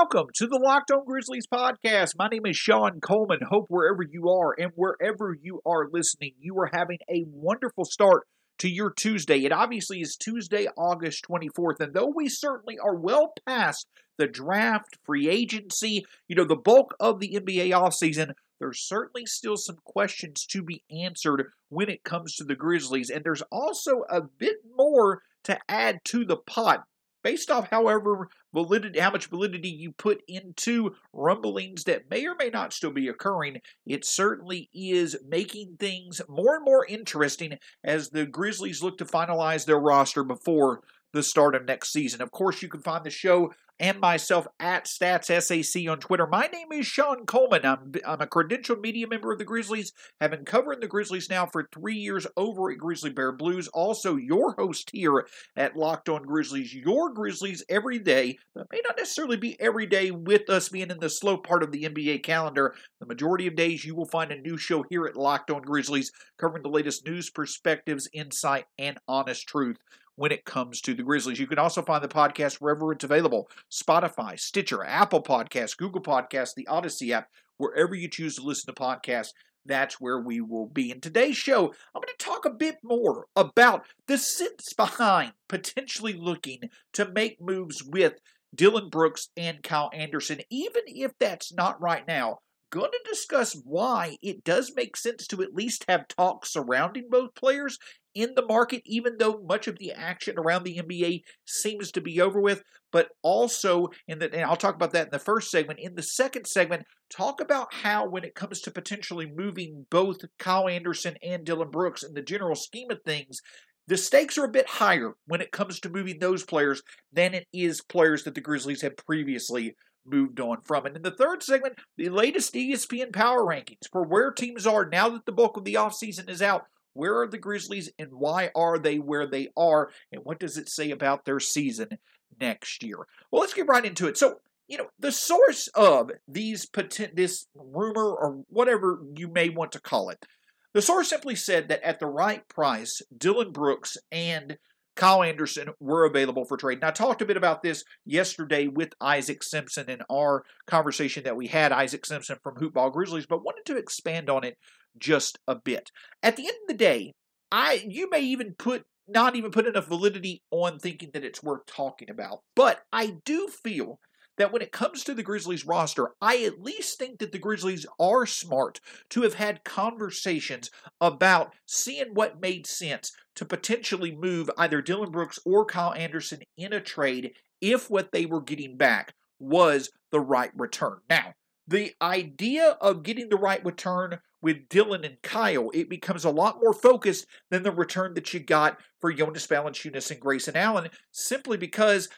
Welcome to the Locked On Grizzlies podcast. My name is Shawn Coleman. Hope wherever you are and wherever you are listening, you are having a wonderful start to your Tuesday. It obviously is Tuesday, August 24th. And though we certainly are well past the draft, free agency, you know, the bulk of the NBA offseason, there's certainly still some questions to be answered when it comes to the Grizzlies. And there's also a bit more to add to the pot based off however validity how much validity you put into rumblings that may or may not still be occurring it certainly is making things more and more interesting as the grizzlies look to finalize their roster before the start of next season. Of course, you can find the show and myself at StatsSAC on Twitter. My name is Shawn Coleman. I'm, I'm a credentialed media member of the Grizzlies, have been covering the Grizzlies now for three years over at Grizzly Bear Blues. Also, your host here at Locked On Grizzlies, your Grizzlies every day. May not necessarily be every day with us being in the slow part of the NBA calendar. The majority of days, you will find a new show here at Locked On Grizzlies covering the latest news, perspectives, insight, and honest truth when it comes to the Grizzlies. You can also find the podcast wherever it's available Spotify, Stitcher, Apple Podcasts, Google Podcasts, the Odyssey app, wherever you choose to listen to podcasts. That's where we will be. In today's show, I'm going to talk a bit more about the sense behind potentially looking to make moves with Dillon Brooks and Kyle Anderson, even if that's not right now going to discuss why it does make sense to at least have talks surrounding both players in the market, even though much of the action around the NBA seems to be over with. But also, in the, and I'll talk about that in the first segment. In the second segment, talk about how, when it comes to potentially moving both Kyle Anderson and Dillon Brooks in the general scheme of things, the stakes are a bit higher when it comes to moving those players than it is players that the Grizzlies have previously moved on from. And in the third segment, the latest ESPN power rankings for where teams are now that the bulk of the offseason is out. Where are the Grizzlies and why are they where they are? And what does it say about their season next year? Well, let's get right into it. So, you know, the source of these potent, this rumor or whatever you may want to call it, the source simply said that at the right price, Dillon Brooks and Kyle Anderson were available for trade. And I talked a bit about this yesterday with Isaac Simpson in our conversation that we had, Isaac Simpson from Hoopball Grizzlies, but wanted to expand on it just a bit. At the end of the day, I you may even put not even put enough validity on thinking that it's worth talking about. But I do feel that when it comes to the Grizzlies roster, I at least think that the Grizzlies are smart to have had conversations about seeing what made sense to potentially move either Dillon Brooks or Kyle Anderson in a trade if what they were getting back was the right return. Now, the idea of getting the right return with Dillon and Kyle, it becomes a lot more focused than the return that you got for Jonas Valanciunas and Grayson Allen, simply because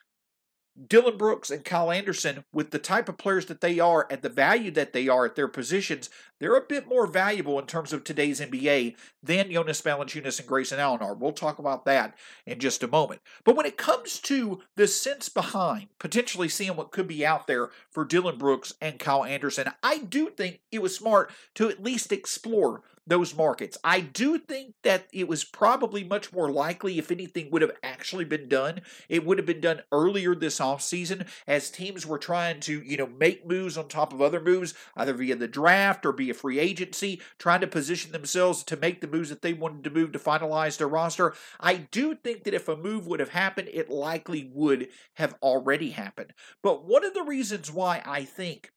Dillon Brooks and Kyle Anderson, with the type of players that they are at the value that they are at their positions, they're a bit more valuable in terms of today's NBA than Jonas Valanciunas and Grayson Allen are. We'll talk about that in just a moment. But when it comes to the sense behind potentially seeing what could be out there for Dillon Brooks and Kyle Anderson, I do think it was smart to at least explore those markets. I do think that it was probably much more likely if anything would have actually been done. It would have been done earlier this offseason as teams were trying to, you know, make moves on top of other moves, either via the draft or via free agency, trying to position themselves to make the moves that they wanted to move to finalize their roster. I do think that if a move would have happened, it likely would have already happened. But one of the reasons why I think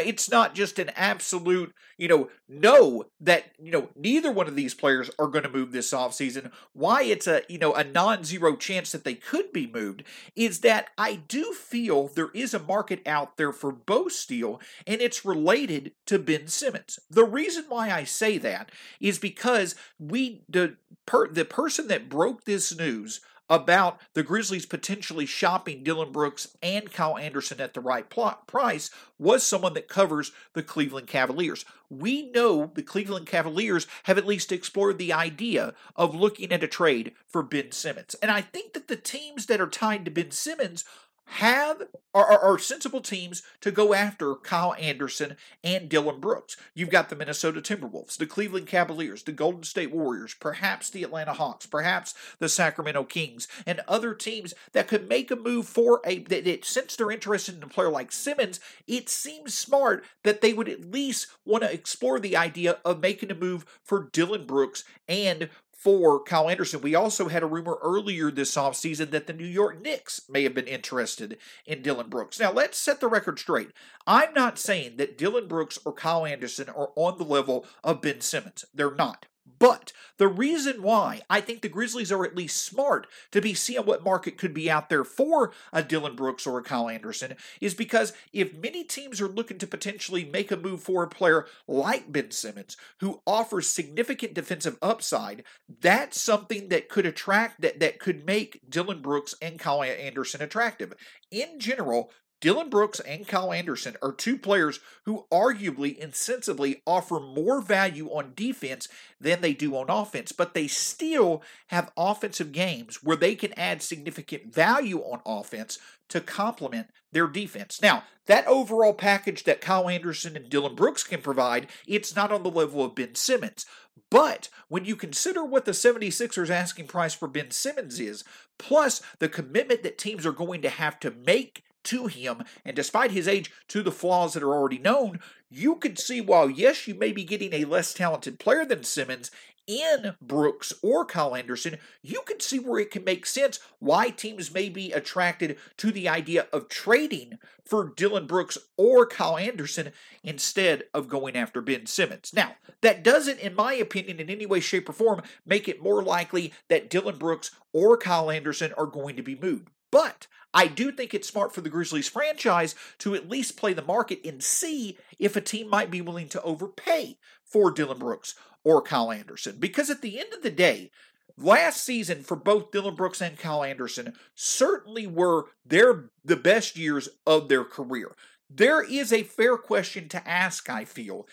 it's not just an absolute, you know, no that, you know, neither one of these players are going to move this offseason. Why it's a, you know, a non-zero chance that they could be moved is that I do feel there is a market out there for both Steel and it's related to Ben Simmons. The reason why I say that is because we the per, the person that broke this news about the Grizzlies potentially shopping Dillon Brooks and Kyle Anderson at the right price was someone that covers the Cleveland Cavaliers. We know the Cleveland Cavaliers have at least explored the idea of looking at a trade for Ben Simmons. And I think that the teams that are tied to Ben Simmons have are, are, sensible teams to go after Kyle Anderson and Dillon Brooks. You've got the Minnesota Timberwolves, the Cleveland Cavaliers, the Golden State Warriors, perhaps the Atlanta Hawks, perhaps the Sacramento Kings, and other teams that could make a move for a that, that since they're interested in a player like Simmons, it seems smart that they would at least want to explore the idea of making a move for Dillon Brooks and for Kyle Anderson. We also had a rumor earlier this offseason that the New York Knicks may have been interested in Dillon Brooks. Now, let's set the record straight. I'm not saying that Dillon Brooks or Kyle Anderson are on the level of Ben Simmons. They're not. But the reason why I think the Grizzlies are at least smart to be seeing what market could be out there for a Dillon Brooks or a Kyle Anderson is because if many teams are looking to potentially make a move for a player like Ben Simmons, who offers significant defensive upside, that's something that could attract that that could make Dillon Brooks and Kyle Anderson attractive. In general, Dillon Brooks and Kyle Anderson are two players who arguably insensibly offer more value on defense than they do on offense, but they still have offensive games where they can add significant value on offense to complement their defense. Now, that overall package that Kyle Anderson and Dillon Brooks can provide, it's not on the level of Ben Simmons. But when you consider what the 76ers asking price for Ben Simmons is, plus the commitment that teams are going to have to make to him, and despite his age, to the flaws that are already known, you could see while, yes, you may be getting a less talented player than Simmons in Brooks or Kyle Anderson, you could see where it can make sense why teams may be attracted to the idea of trading for Dillon Brooks or Kyle Anderson instead of going after Ben Simmons. Now, that doesn't, in my opinion, in any way, shape, or form, make it more likely that Dillon Brooks or Kyle Anderson are going to be moved. But I do think it's smart for the Grizzlies franchise to at least play the market and see if a team might be willing to overpay for Dillon Brooks or Kyle Anderson. Because at the end of the day, last season for both Dillon Brooks and Kyle Anderson certainly were their the best years of their career. There is a fair question to ask, I feel,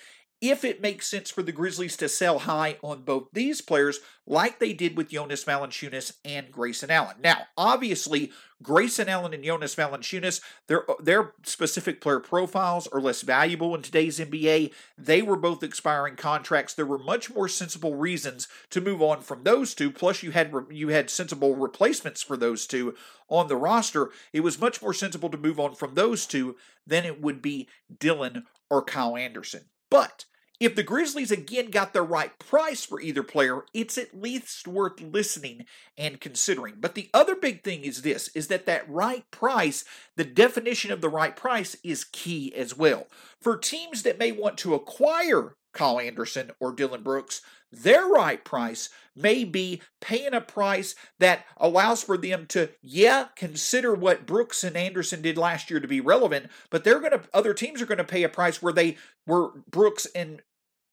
if it makes sense for the Grizzlies to sell high on both these players, like they did with Jonas Valanciunas and Grayson Allen. Now, obviously, Grayson Allen and Jonas Valanciunas, their their specific player profiles are less valuable in today's NBA. They were both expiring contracts. There were much more sensible reasons to move on from those two. Plus, you had you had sensible replacements for those two on the roster. It was much more sensible to move on from those two than it would be Dillon or Kyle Anderson. But if the Grizzlies again got the right price for either player, it's at least worth listening and considering. But the other big thing is this is that that right price, the definition of the right price is key as well. For teams that may want to acquire Kyle Anderson or Dillon Brooks, their right price may be paying a price that allows for them to, yeah, consider what Brooks and Anderson did last year to be relevant, but they're going to, other teams are going to pay a price where they, where Brooks and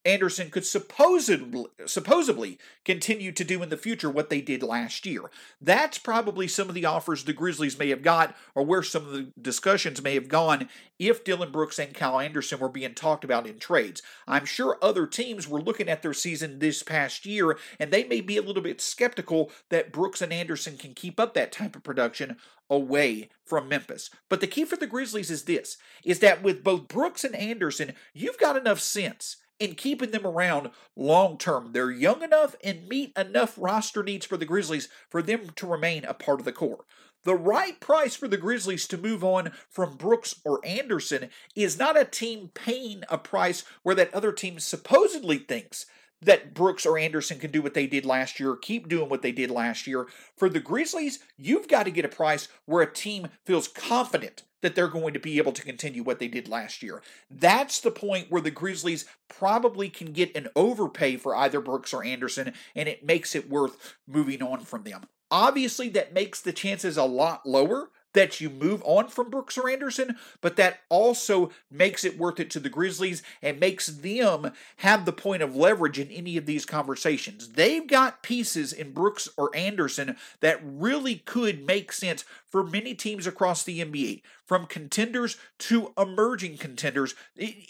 Anderson could supposedly supposedly continue to do in the future what they did last year. That's probably some of the offers the Grizzlies may have got, or where some of the discussions may have gone if Dillon Brooks and Kyle Anderson were being talked about in trades. I'm sure other teams were looking at their season this past year, and they may be a little bit skeptical that Brooks and Anderson can keep up that type of production away from Memphis. But the key for the Grizzlies is this is that with both Brooks and Anderson, you've got enough sense in keeping them around long term. They're young enough and meet enough roster needs for the Grizzlies for them to remain a part of the core. The right price for the Grizzlies to move on from Brooks or Anderson is not a team paying a price where that other team supposedly thinks that Brooks or Anderson can do what they did last year, keep doing what they did last year. For the Grizzlies, you've got to get a price where a team feels confident that they're going to be able to continue what they did last year. That's the point where the Grizzlies probably can get an overpay for either Brooks or Anderson, and it makes it worth moving on from them. Obviously, that makes the chances a lot lower that you move on from Brooks or Anderson, but that also makes it worth it to the Grizzlies and makes them have the point of leverage in any of these conversations. They've got pieces in Brooks or Anderson that really could make sense for many teams across the NBA. From contenders to emerging contenders.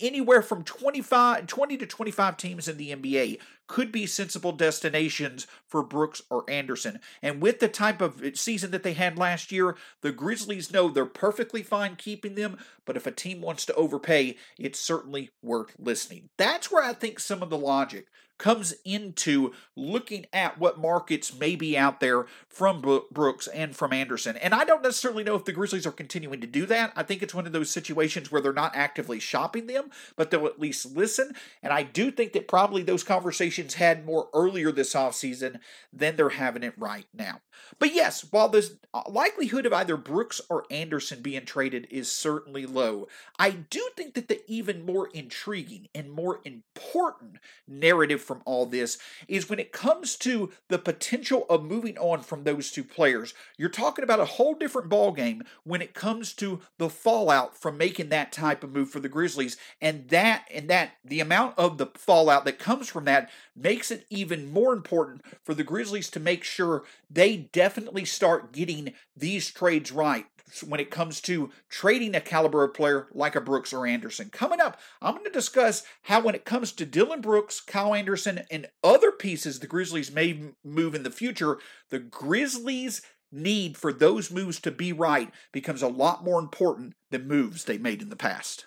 Anywhere from 25, 20 to 25 teams in the NBA could be sensible destinations for Brooks or Anderson. And with the type of uh, season that they had last year, the Grizzlies know they're perfectly fine keeping them, but if a team wants to overpay, it's certainly worth listening. That's where I think some of the logic comes into looking at what markets may be out there from Brooks and from Anderson. And I don't necessarily know if the Grizzlies are continuing to do that. I think it's one of those situations where they're not actively shopping them, but they'll at least listen. And I do think that probably those conversations had more earlier this offseason than they're having it right now. But yes, while the uh, likelihood of either Brooks or Anderson being traded is certainly low, I do think that the even more intriguing and more important narrative from all this is when it comes to the potential of moving on from those two players. You're talking about a whole different ballgame when it comes to the fallout from making that type of move for the Grizzlies, and that and that the amount of the fallout that comes from that makes it even more important for the Grizzlies to make sure they definitely start getting these trades right when it comes to trading a caliber of player like a Brooks or Anderson. Coming up, I'm going to discuss how, when it comes to Dillon Brooks, Kyle Anderson, and other pieces the Grizzlies may move in the future, the Grizzlies' need for those moves to be right becomes a lot more important than moves they made in the past.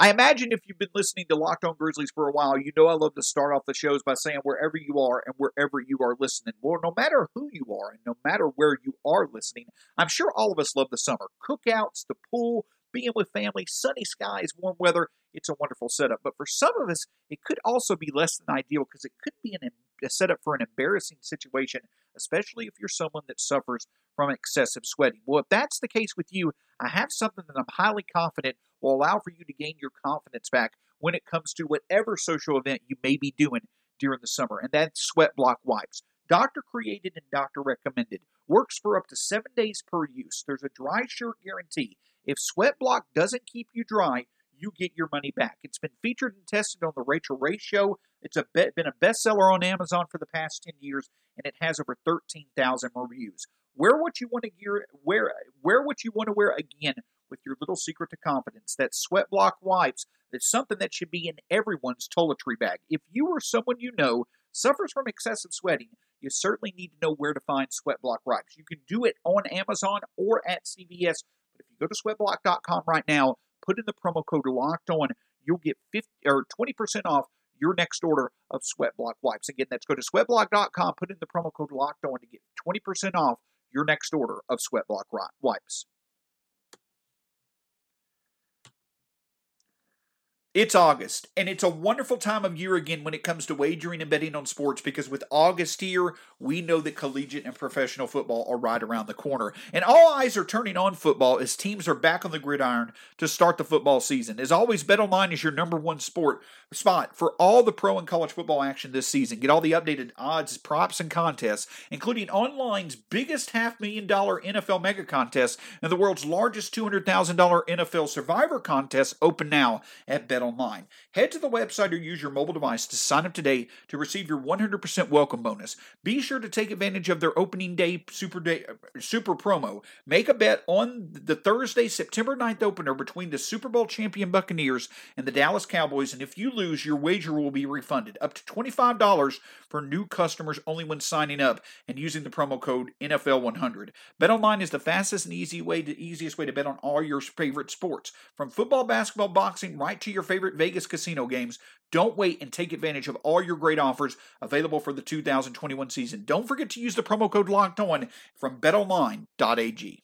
I imagine if you've been listening to Locked On Grizzlies for a while, you know I love to start off the shows by saying wherever you are and wherever you are listening. Well, no matter who you are and no matter where you are listening, I'm sure all of us love the summer. Cookouts, the pool, being with family, sunny skies, warm weather. It's a wonderful setup. But for some of us, it could also be less than ideal because it could be an, a setup for an embarrassing situation, especially if you're someone that suffers from excessive sweating. Well, if that's the case with you, I have something that I'm highly confident will allow for you to gain your confidence back when it comes to whatever social event you may be doing during the summer, and that's Sweat Block wipes. Doctor created and doctor recommended. Works for up to seven days per use. There's a dry shirt guarantee. If Sweat Block doesn't keep you dry, you get your money back. It's been featured and tested on the Rachael Ray Show. It's a be- been a bestseller on Amazon for the past 10 years, and it has over 13,000 reviews. Wear what you want to gear, wear, wear what you want to wear again with your little secret to confidence. That sweat block wipes is something that should be in everyone's toiletry bag. If you or someone you know suffers from excessive sweating, you certainly need to know where to find sweat block wipes. You can do it on Amazon or at CVS, but if you go to sweatblock.com right now, put in the promo code locked on, you'll get 50 or 20% off your next order of Sweatblock wipes. Again, that's go to sweatblock.com, put in the promo code locked on to get 20% off your next order of Sweatblock wipes. It's August, and it's a wonderful time of year again when it comes to wagering and betting on sports because with August here, we know that collegiate and professional football are right around the corner. And all eyes are turning on football as teams are back on the gridiron to start the football season. As always, BetOnline is your number one sport spot for all the pro and college football action this season. Get all the updated odds, props, and contests, including online's biggest half million dollar NFL mega contest and the world's largest $200,000 NFL survivor contest open now at BetOnline online. Head to the website or use your mobile device to sign up today to receive your 100% welcome bonus. Be sure to take advantage of their opening day super day super promo. Make a bet on the Thursday, September 9th opener between the Super Bowl champion Buccaneers and the Dallas Cowboys, and if you lose, your wager will be refunded up to $25 for new customers only when signing up and using the promo code NFL100. BetOnline is the fastest and easy way to easiest way to bet on all your favorite sports, from football, basketball, boxing, right to your favorite Vegas casino games. Don't wait and take advantage of all your great offers available for the 2021 season. Don't forget to use the promo code Locked On from BetOnline.ag.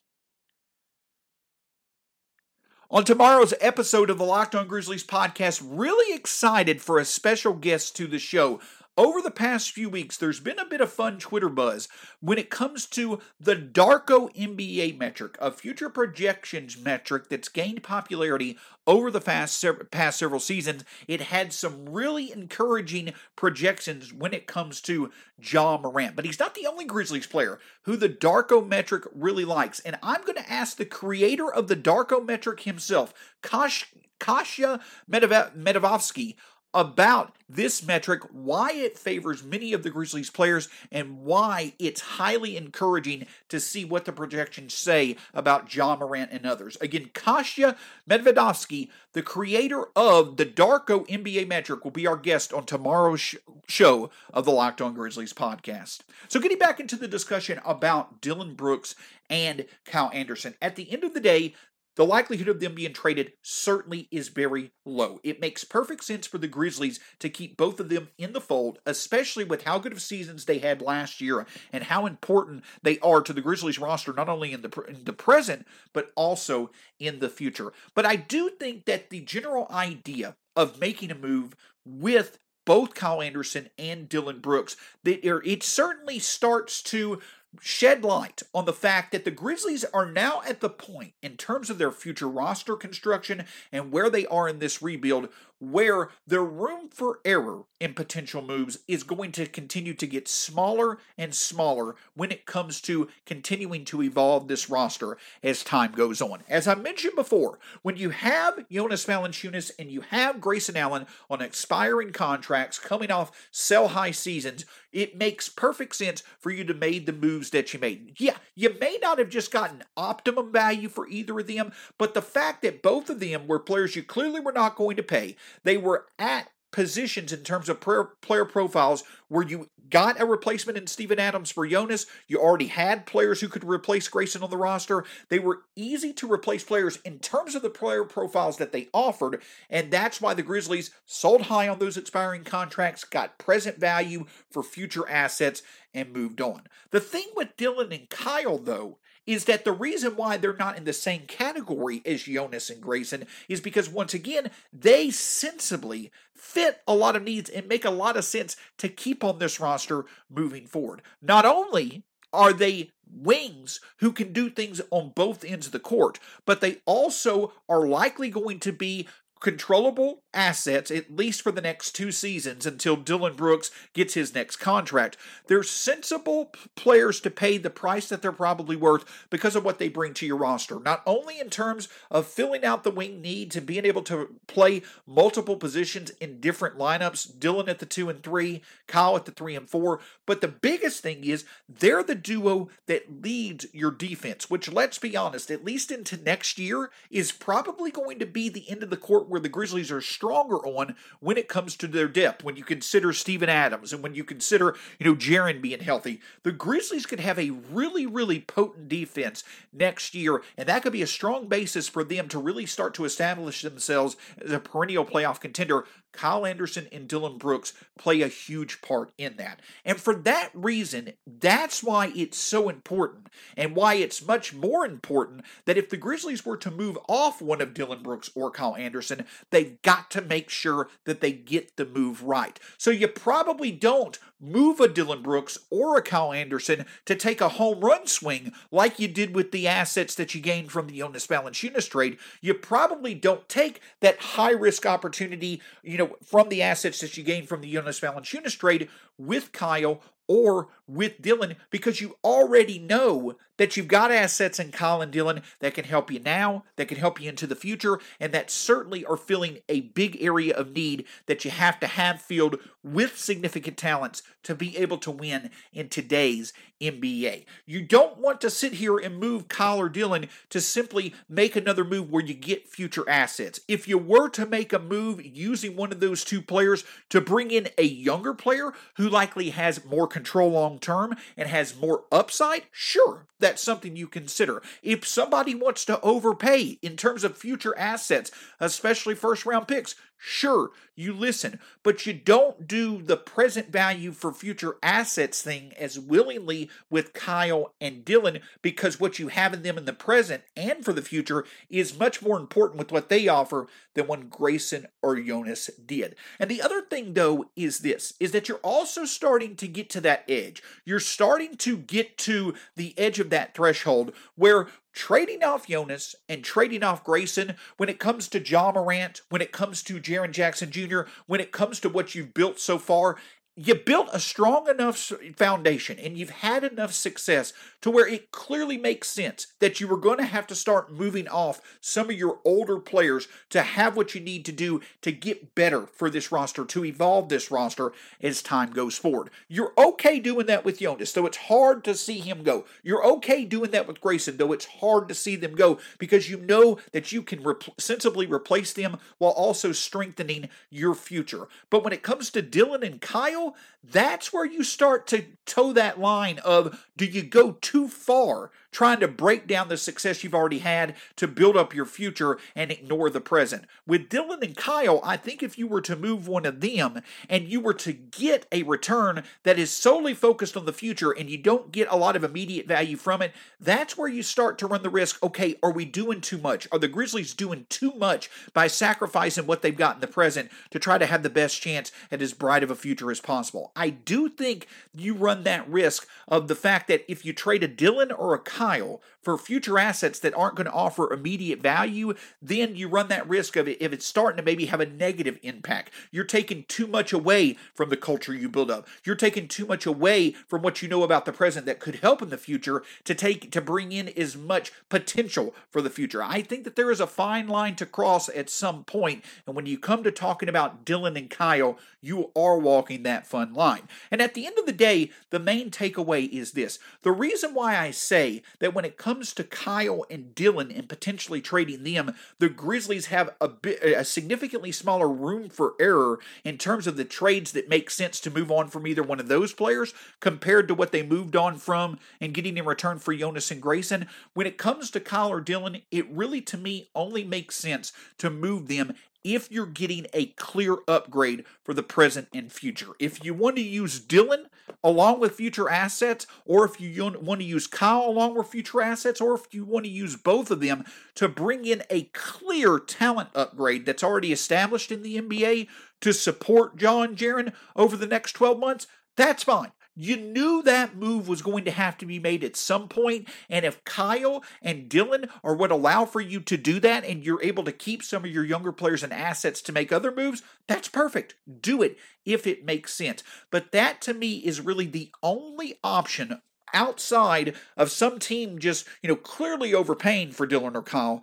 On tomorrow's episode of the Locked On Grizzlies podcast, really excited for a special guest to the show. Over the past few weeks, there's been a bit of fun Twitter buzz when it comes to the Darko NBA metric, a future projections metric that's gained popularity over the past, past several seasons. It had some really encouraging projections when it comes to Ja Morant, but he's not the only Grizzlies player who the Darko metric really likes. And I'm going to ask the creator of the Darko metric himself, Kash, Kostya Medvedovsky, about this metric, why it favors many of the Grizzlies players, and why it's highly encouraging to see what the projections say about Ja Morant and others. Again, Kostya Medvedovsky, the creator of the Darko NBA metric, will be our guest on tomorrow's sh- show of the Locked On Grizzlies podcast. So, getting back into the discussion about Dillon Brooks and Kyle Anderson, at the end of the day, the likelihood of them being traded certainly is very low. It makes perfect sense for the Grizzlies to keep both of them in the fold, especially with how good of seasons they had last year and how important they are to the Grizzlies roster, not only in the, in the present, but also in the future. But I do think that the general idea of making a move with both Kyle Anderson and Dillon Brooks, that it certainly starts to shed light on the fact that the Grizzlies are now at the point, in terms of their future roster construction and where they are in this rebuild, where their room for error in potential moves is going to continue to get smaller and smaller when it comes to continuing to evolve this roster as time goes on. As I mentioned before, when you have Jonas Valanciunas and you have Grayson Allen on expiring contracts coming off sell high seasons, it makes perfect sense for you to make the moves that you made. Yeah, you may not have just gotten optimum value for either of them, but the fact that both of them were players you clearly were not going to pay, they were at positions in terms of player profiles where you got a replacement in Steven Adams for Jonas. You already had players who could replace Grayson on the roster. They were easy to replace players in terms of the player profiles that they offered, and that's why the Grizzlies sold high on those expiring contracts, got present value for future assets, and moved on. The thing with Dillon and Kyle, though, is that the reason why they're not in the same category as Jonas and Grayson is because, once again, they sensibly fit a lot of needs and make a lot of sense to keep on this roster moving forward. Not only are they wings who can do things on both ends of the court, but they also are likely going to be controllable assets at least for the next two seasons until Dillon Brooks gets his next contract. They're sensible players to pay the price that they're probably worth because of what they bring to your roster. Not only in terms of filling out the wing needs and being able to play multiple positions in different lineups, Dillon at the 2 and 3, Kyle at the 3 and 4, but the biggest thing is they're the duo that leads your defense, which let's be honest, at least into next year is probably going to be the end of the court where the Grizzlies are stronger on when it comes to their depth. When you consider Steven Adams and when you consider, you know, Jaren being healthy, the Grizzlies could have a really, really potent defense next year, and that could be a strong basis for them to really start to establish themselves as a perennial playoff contender Kyle Anderson and Dillon Brooks play a huge part in that. And for that reason, that's why it's so important and why it's much more important that if the Grizzlies were to move off one of Dillon Brooks or Kyle Anderson, they've got to make sure that they get the move right. So you probably don't move a Dillon Brooks or a Kyle Anderson to take a home run swing like you did with the assets that you gained from the Jonas Valanciunas trade. You probably don't take that high risk opportunity, you know, from the assets that you gained from the Jonas Valanciunas trade with Kyle or with Dillon because you already know that you've got assets in Colin Dillon that can help you now, that can help you into the future, and that certainly are filling a big area of need that you have to have filled with significant talents to be able to win in today's NBA. You don't want to sit here and move or Dillon to simply make another move where you get future assets. If you were to make a move using one of those two players to bring in a younger player who likely has more control long term and has more upside, sure, that's something you consider. If somebody wants to overpay in terms of future assets, especially first round picks, Sure, you listen, but you don't do the present value for future assets thing as willingly with Kyle and Dillon because what you have in them in the present and for the future is much more important with what they offer than when Grayson or Jonas did. And the other thing though is this is that you're also starting to get to that edge. You're starting to get to the edge of that threshold where trading off Jonas and trading off Grayson when it comes to Ja Morant, when it comes to Jaren Jackson Jr., when it comes to what you've built so far, you built a strong enough foundation and you've had enough success to where it clearly makes sense that you were going to have to start moving off some of your older players to have what you need to do to get better for this roster, to evolve this roster as time goes forward. You're okay doing that with Jonas, though it's hard to see him go. You're okay doing that with Grayson, though it's hard to see them go because you know that you can sensibly replace them while also strengthening your future. But when it comes to Dillon and Kyle, that's where you start to toe that line of do you go too far trying to break down the success you've already had to build up your future and ignore the present. With Dillon and Kyle, I think if you were to move one of them and you were to get a return that is solely focused on the future and you don't get a lot of immediate value from it, that's where you start to run the risk okay, are we doing too much? Are the Grizzlies doing too much by sacrificing what they've got in the present to try to have the best chance at as bright of a future as possible? I do think you run that risk of the fact that if you trade a Dillon or a Kyle, Kyle for future assets that aren't going to offer immediate value, then you run that risk of it if it's starting to maybe have a negative impact. You're taking too much away from the culture you build up. You're taking too much away from what you know about the present that could help in the future to take to bring in as much potential for the future. I think that there is a fine line to cross at some point, and when you come to talking about Dillon and Kyle, you are walking that fun line. And at the end of the day, the main takeaway is this. The reason why I say that when it comes to Kyle and Dillon and potentially trading them, the Grizzlies have a bit a significantly smaller room for error in terms of the trades that make sense to move on from either one of those players compared to what they moved on from and getting in return for Jonas and Grayson. When it comes to Kyle or Dillon, it really to me only makes sense to move them if you're getting a clear upgrade for the present and future. If you want to use Dillon along with future assets, or if you want to use Kyle along with future assets, or if you want to use both of them to bring in a clear talent upgrade that's already established in the NBA to support John Jaren over the next 12 months, that's fine. You knew that move was going to have to be made at some point, and if Kyle and Dillon are what allow for you to do that, and you're able to keep some of your younger players and assets to make other moves, that's perfect. Do it if it makes sense. But that to me is really the only option outside of some team just, you know, clearly overpaying for Dillon or Kyle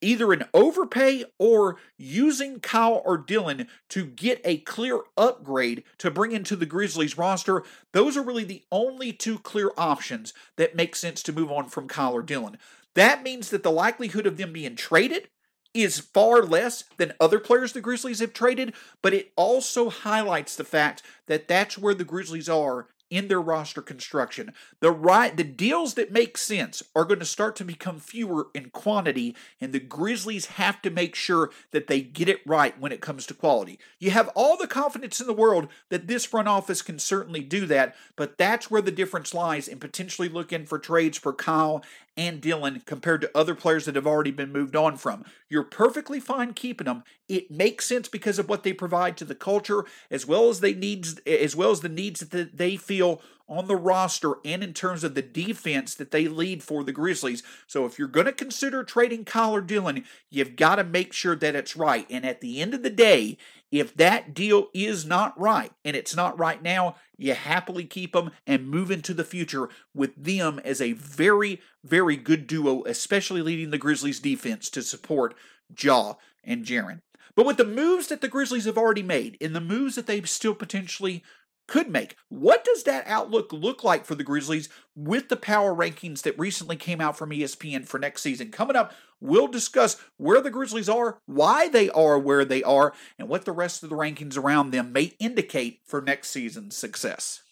either an overpay or using Kyle or Dillon to get a clear upgrade to bring into the Grizzlies roster, those are really the only two clear options that make sense to move on from Kyle or Dillon. That means that the likelihood of them being traded is far less than other players the Grizzlies have traded, but it also highlights the fact that that's where the Grizzlies are in their roster construction. The right the deals that make sense are going to start to become fewer in quantity and the Grizzlies have to make sure that they get it right when it comes to quality. You have all the confidence in the world that this front office can certainly do that, but that's where the difference lies in potentially looking for trades for Kyle and Dillon compared to other players that have already been moved on from. You're perfectly fine keeping them. It makes sense because of what they provide to the culture as well as they needs as well as the needs that they feel on the roster and in terms of the defense that they lead for the Grizzlies. So if you're going to consider trading or Dillon, you've got to make sure that it's right. And at the end of the day, if that deal is not right, and it's not right now, you happily keep them and move into the future with them as a very, very good duo, especially leading the Grizzlies defense to support Ja and Jaren. But with the moves that the Grizzlies have already made and the moves that they still potentially could make. What does that outlook look like for the Grizzlies with the power rankings that recently came out from ESPN for next season? Coming up, we'll discuss where the Grizzlies are, why they are where they are, and what the rest of the rankings around them may indicate for next season's success.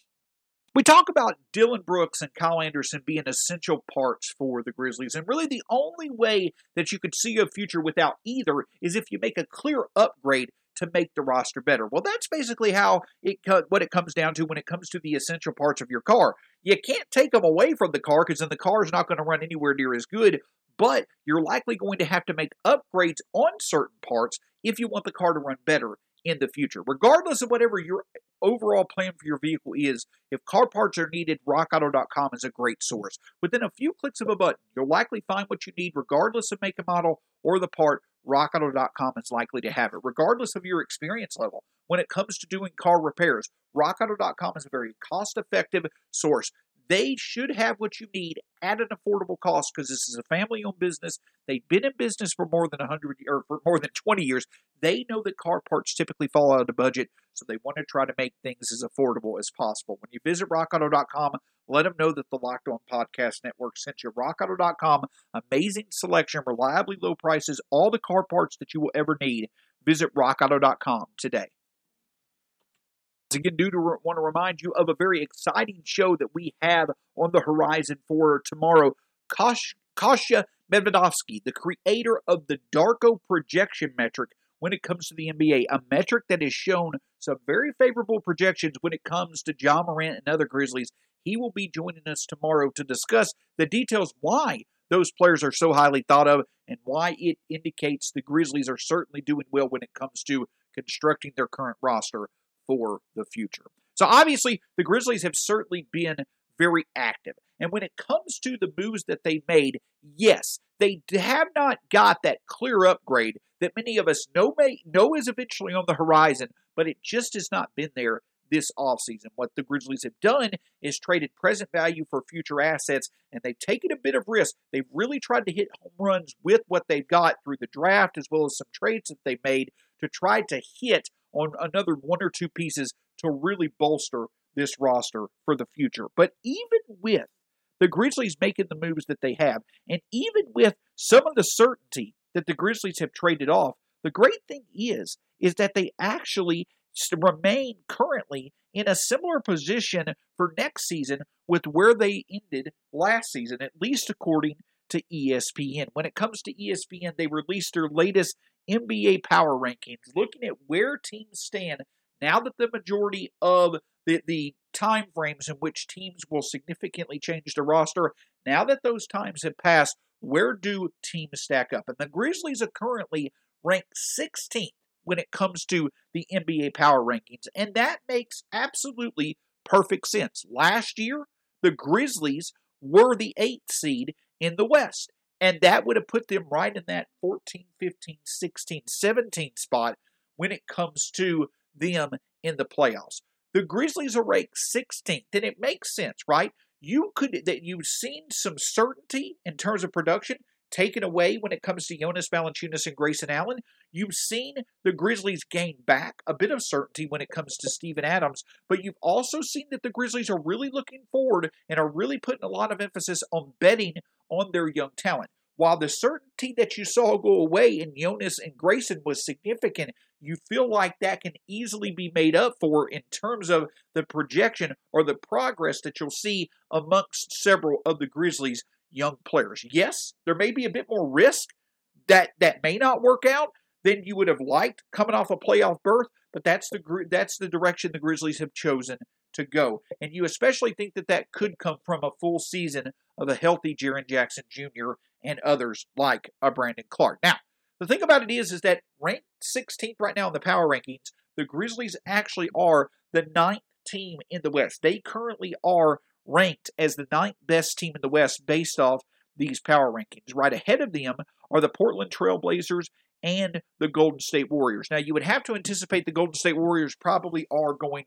We talk about Dillon Brooks and Kyle Anderson being essential parts for the Grizzlies, and really the only way that you could see a future without either is if you make a clear upgrade to make the roster better. Well, that's basically how it what it comes down to when it comes to the essential parts of your car. You can't take them away from the car because then the car is not going to run anywhere near as good. But you're likely going to have to make upgrades on certain parts if you want the car to run better in the future. Regardless of whatever your overall plan for your vehicle is, if car parts are needed, rockauto.com is a great source. Within a few clicks of a button, you'll likely find what you need regardless of make and model or the part rockauto.com is likely to have it, regardless of your experience level. When it comes to doing car repairs, RockAuto.com is a very cost effective source. They should have what you need at an affordable cost because this is a family owned business. They've been in business for more than 100 or for more than 20 years. They know that car parts typically fall out of the budget, so they want to try to make things as affordable as possible. When you visit rockauto.com, let them know that the Locked On Podcast Network sent you. RockAuto.com, amazing selection, reliably low prices, all the car parts that you will ever need. Visit RockAuto.com today. Again, do to re- want to remind you of a very exciting show that we have on the horizon for tomorrow. Kosh, Kostya Medvedovsky, the creator of the Darko projection metric when it comes to the NBA, a metric that has shown some very favorable projections when it comes to Ja Morant and other Grizzlies. He will be joining us tomorrow to discuss the details why those players are so highly thought of and why it indicates the Grizzlies are certainly doing well when it comes to constructing their current roster for the future. So obviously, the Grizzlies have certainly been very active. And when it comes to the moves that they made, yes, they have not got that clear upgrade that many of us know may know is eventually on the horizon, but it just has not been there this offseason. What the Grizzlies have done is traded present value for future assets, and they've taken a bit of risk. They've really tried to hit home runs with what they've got through the draft as well as some trades that they made to try to hit on another one or two pieces to really bolster this roster for the future. But even with the Grizzlies making the moves that they have, and even with some of the certainty that the Grizzlies have traded off, the great thing is is that they actually remain currently in a similar position for next season with where they ended last season, at least according to ESPN. When it comes to ESPN, they released their latest NBA power rankings, looking at where teams stand now that the majority of the, the time frames in which teams will significantly change the roster, now that those times have passed, where do teams stack up? And the Grizzlies are currently ranked 16th when it comes to the NBA power rankings. And that makes absolutely perfect sense. Last year, the Grizzlies were the eighth seed in the West. And that would have put them right in that 14, 15, 16, 17 spot when it comes to them in the playoffs. The Grizzlies are ranked 16th, and it makes sense, right? You could that you've seen some certainty in terms of production taken away when it comes to Jonas Valanciunas and Grayson Allen. You've seen the Grizzlies gain back a bit of certainty when it comes to Steven Adams, but you've also seen that the Grizzlies are really looking forward and are really putting a lot of emphasis on betting on their young talent. While the certainty that you saw go away in Jonas and Grayson was significant, you feel like that can easily be made up for in terms of the projection or the progress that you'll see amongst several of the Grizzlies' young players. Yes, there may be a bit more risk that that may not work out than you would have liked coming off a playoff berth, but that's the that's the direction the Grizzlies have chosen to go. And you especially think that that could come from a full season of a healthy Jaren Jackson Jr. and others like a Brandon Clarke. Now, the thing about it is, is that ranked 16th right now in the power rankings, the Grizzlies actually are the ninth team in the West. They currently are ranked as the ninth best team in the West based off these power rankings. Right ahead of them are the Portland Trailblazers and the Golden State Warriors. Now, you would have to anticipate the Golden State Warriors probably are going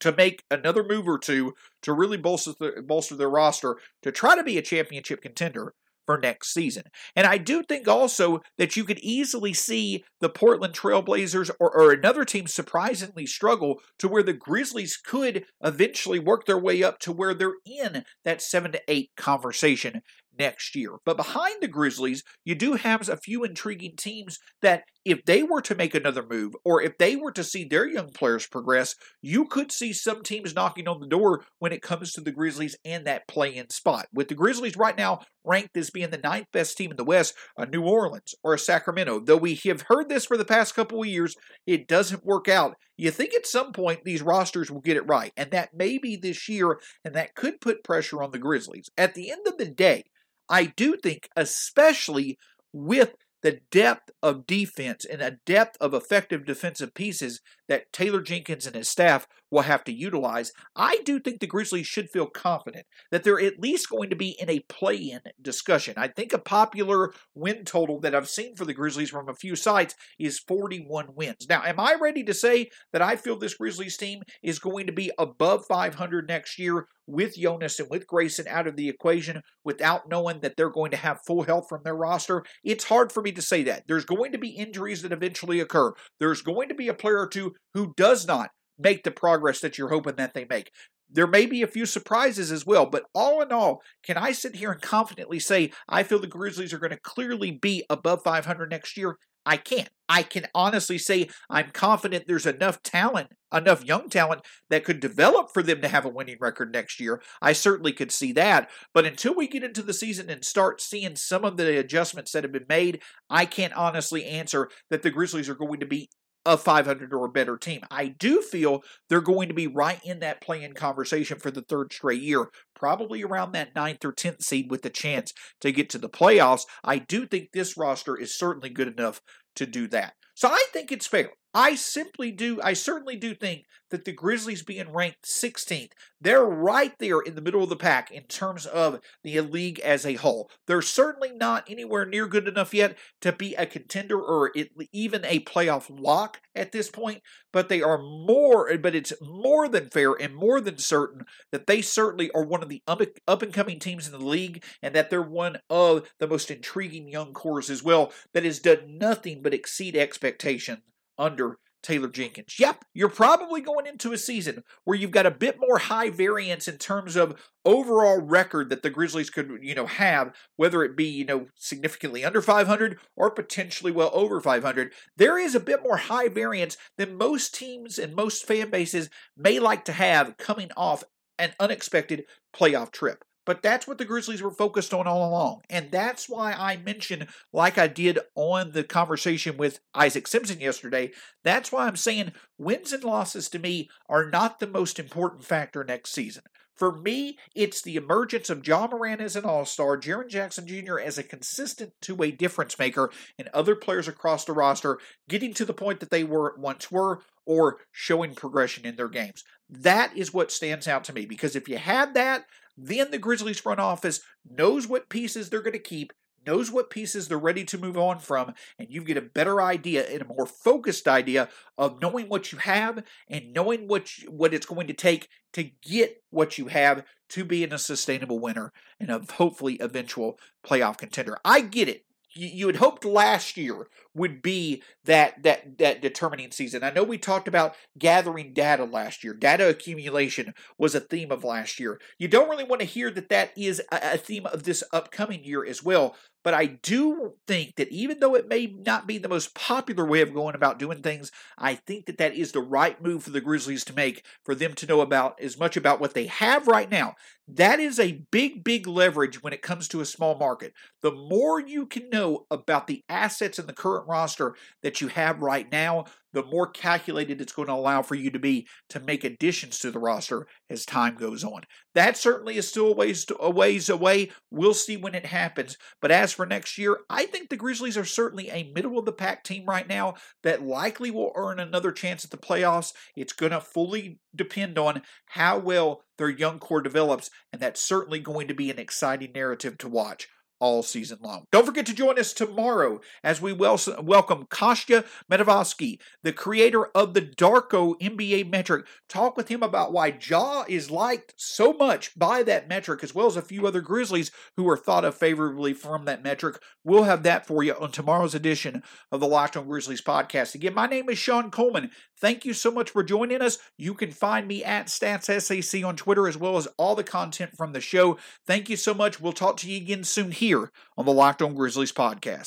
to make another move or two to really bolster, the, bolster their roster to try to be a championship contender for next season. And I do think also that you could easily see the Portland Trailblazers or, or, another team surprisingly struggle to where the Grizzlies could eventually work their way up to where they're in that seven to eight conversation next year. But behind the Grizzlies, you do have a few intriguing teams that, if they were to make another move or if they were to see their young players progress, you could see some teams knocking on the door when it comes to the Grizzlies and that play in spot. With the Grizzlies right now ranked as being the ninth best team in the West, a New Orleans or a Sacramento, though we have heard this for the past couple of years, it doesn't work out. You think at some point these rosters will get it right, and that may be this year, and that could put pressure on the Grizzlies. At the end of the day, I do think, especially with the depth of defense and a depth of effective defensive pieces that Taylor Jenkins and his staff will have to utilize, I do think the Grizzlies should feel confident that they're at least going to be in a play in discussion. I think a popular win total that I've seen for the Grizzlies from a few sites is 41 wins. Now, am I ready to say that I feel this Grizzlies team is going to be above 500 next year with Jonas and with Grayson out of the equation without knowing that they're going to have full health from their roster? It's hard for me to say that. There's going to be injuries that eventually occur. There's going to be a player or two who does not make the progress that you're hoping that they make. There may be a few surprises as well, but all in all, can I sit here and confidently say I feel the Grizzlies are going to clearly be above 500 next year? I can't. I can honestly say I'm confident there's enough talent, enough young talent that could develop for them to have a winning record next year. I certainly could see that. But until we get into the season and start seeing some of the adjustments that have been made, I can't honestly answer that the Grizzlies are going to be a 500 or better team. I do feel they're going to be right in that playing conversation for the third straight year, probably around that ninth or 10th seed with the chance to get to the playoffs. I do think this roster is certainly good enough to do that. So I think it's fair. I simply do, I certainly do think that the Grizzlies being ranked 16th, they're right there in the middle of the pack in terms of the league as a whole. They're certainly not anywhere near good enough yet to be a contender or even a playoff lock at this point, but they are more, but it's more than fair and more than certain that they certainly are one of the up and coming teams in the league and that they're one of the most intriguing young cores as well that has done nothing but exceed expectations under Taylor Jenkins. Yep, you're probably going into a season where you've got a bit more high variance in terms of overall record that the Grizzlies could, you know, have, whether it be, you know, significantly under 500 or potentially well over 500. There is a bit more high variance than most teams and most fan bases may like to have coming off an unexpected playoff trip. But that's what the Grizzlies were focused on all along. And that's why I mentioned, like I did on the conversation with Isaac Simpson yesterday, that's why I'm saying wins and losses to me are not the most important factor next season. For me, it's the emergence of Ja Morant as an all star, Jaren Jackson Jr. as a consistent two way difference maker, and other players across the roster getting to the point that they were once were or showing progression in their games. That is what stands out to me because if you had that, then the Grizzlies front office knows what pieces they're going to keep, knows what pieces they're ready to move on from, and you get a better idea and a more focused idea of knowing what you have and knowing what you, what it's going to take to get what you have to be in a sustainable winner and a hopefully eventual playoff contender. I get it you had hoped last year would be that that that determining season. I know we talked about gathering data last year. Data accumulation was a theme of last year. You don't really want to hear that that is a theme of this upcoming year as well. But I do think that even though it may not be the most popular way of going about doing things, I think that that is the right move for the Grizzlies to make for them to know about as much about what they have right now. That is a big, big leverage when it comes to a small market. The more you can know about the assets in the current roster that you have right now, the more calculated it's going to allow for you to be to make additions to the roster as time goes on. That certainly is still a ways, to, a ways away. We'll see when it happens. But as for next year, I think the Grizzlies are certainly a middle of the pack team right now that likely will earn another chance at the playoffs. It's going to fully depend on how well their young core develops, and that's certainly going to be an exciting narrative to watch all season long. Don't forget to join us tomorrow as we wel- welcome Kostya Medvedovsky, the creator of the Darko NBA metric. Talk with him about why Ja is liked so much by that metric, as well as a few other Grizzlies who are thought of favorably from that metric. We'll have that for you on tomorrow's edition of the Locked on Grizzlies podcast. Again, my name is Shawn Coleman. Thank you so much for joining us. You can find me at StatsSAC on Twitter, as well as all the content from the show. Thank you so much. We'll talk to you again soon here on the Locked On Grizzlies podcast.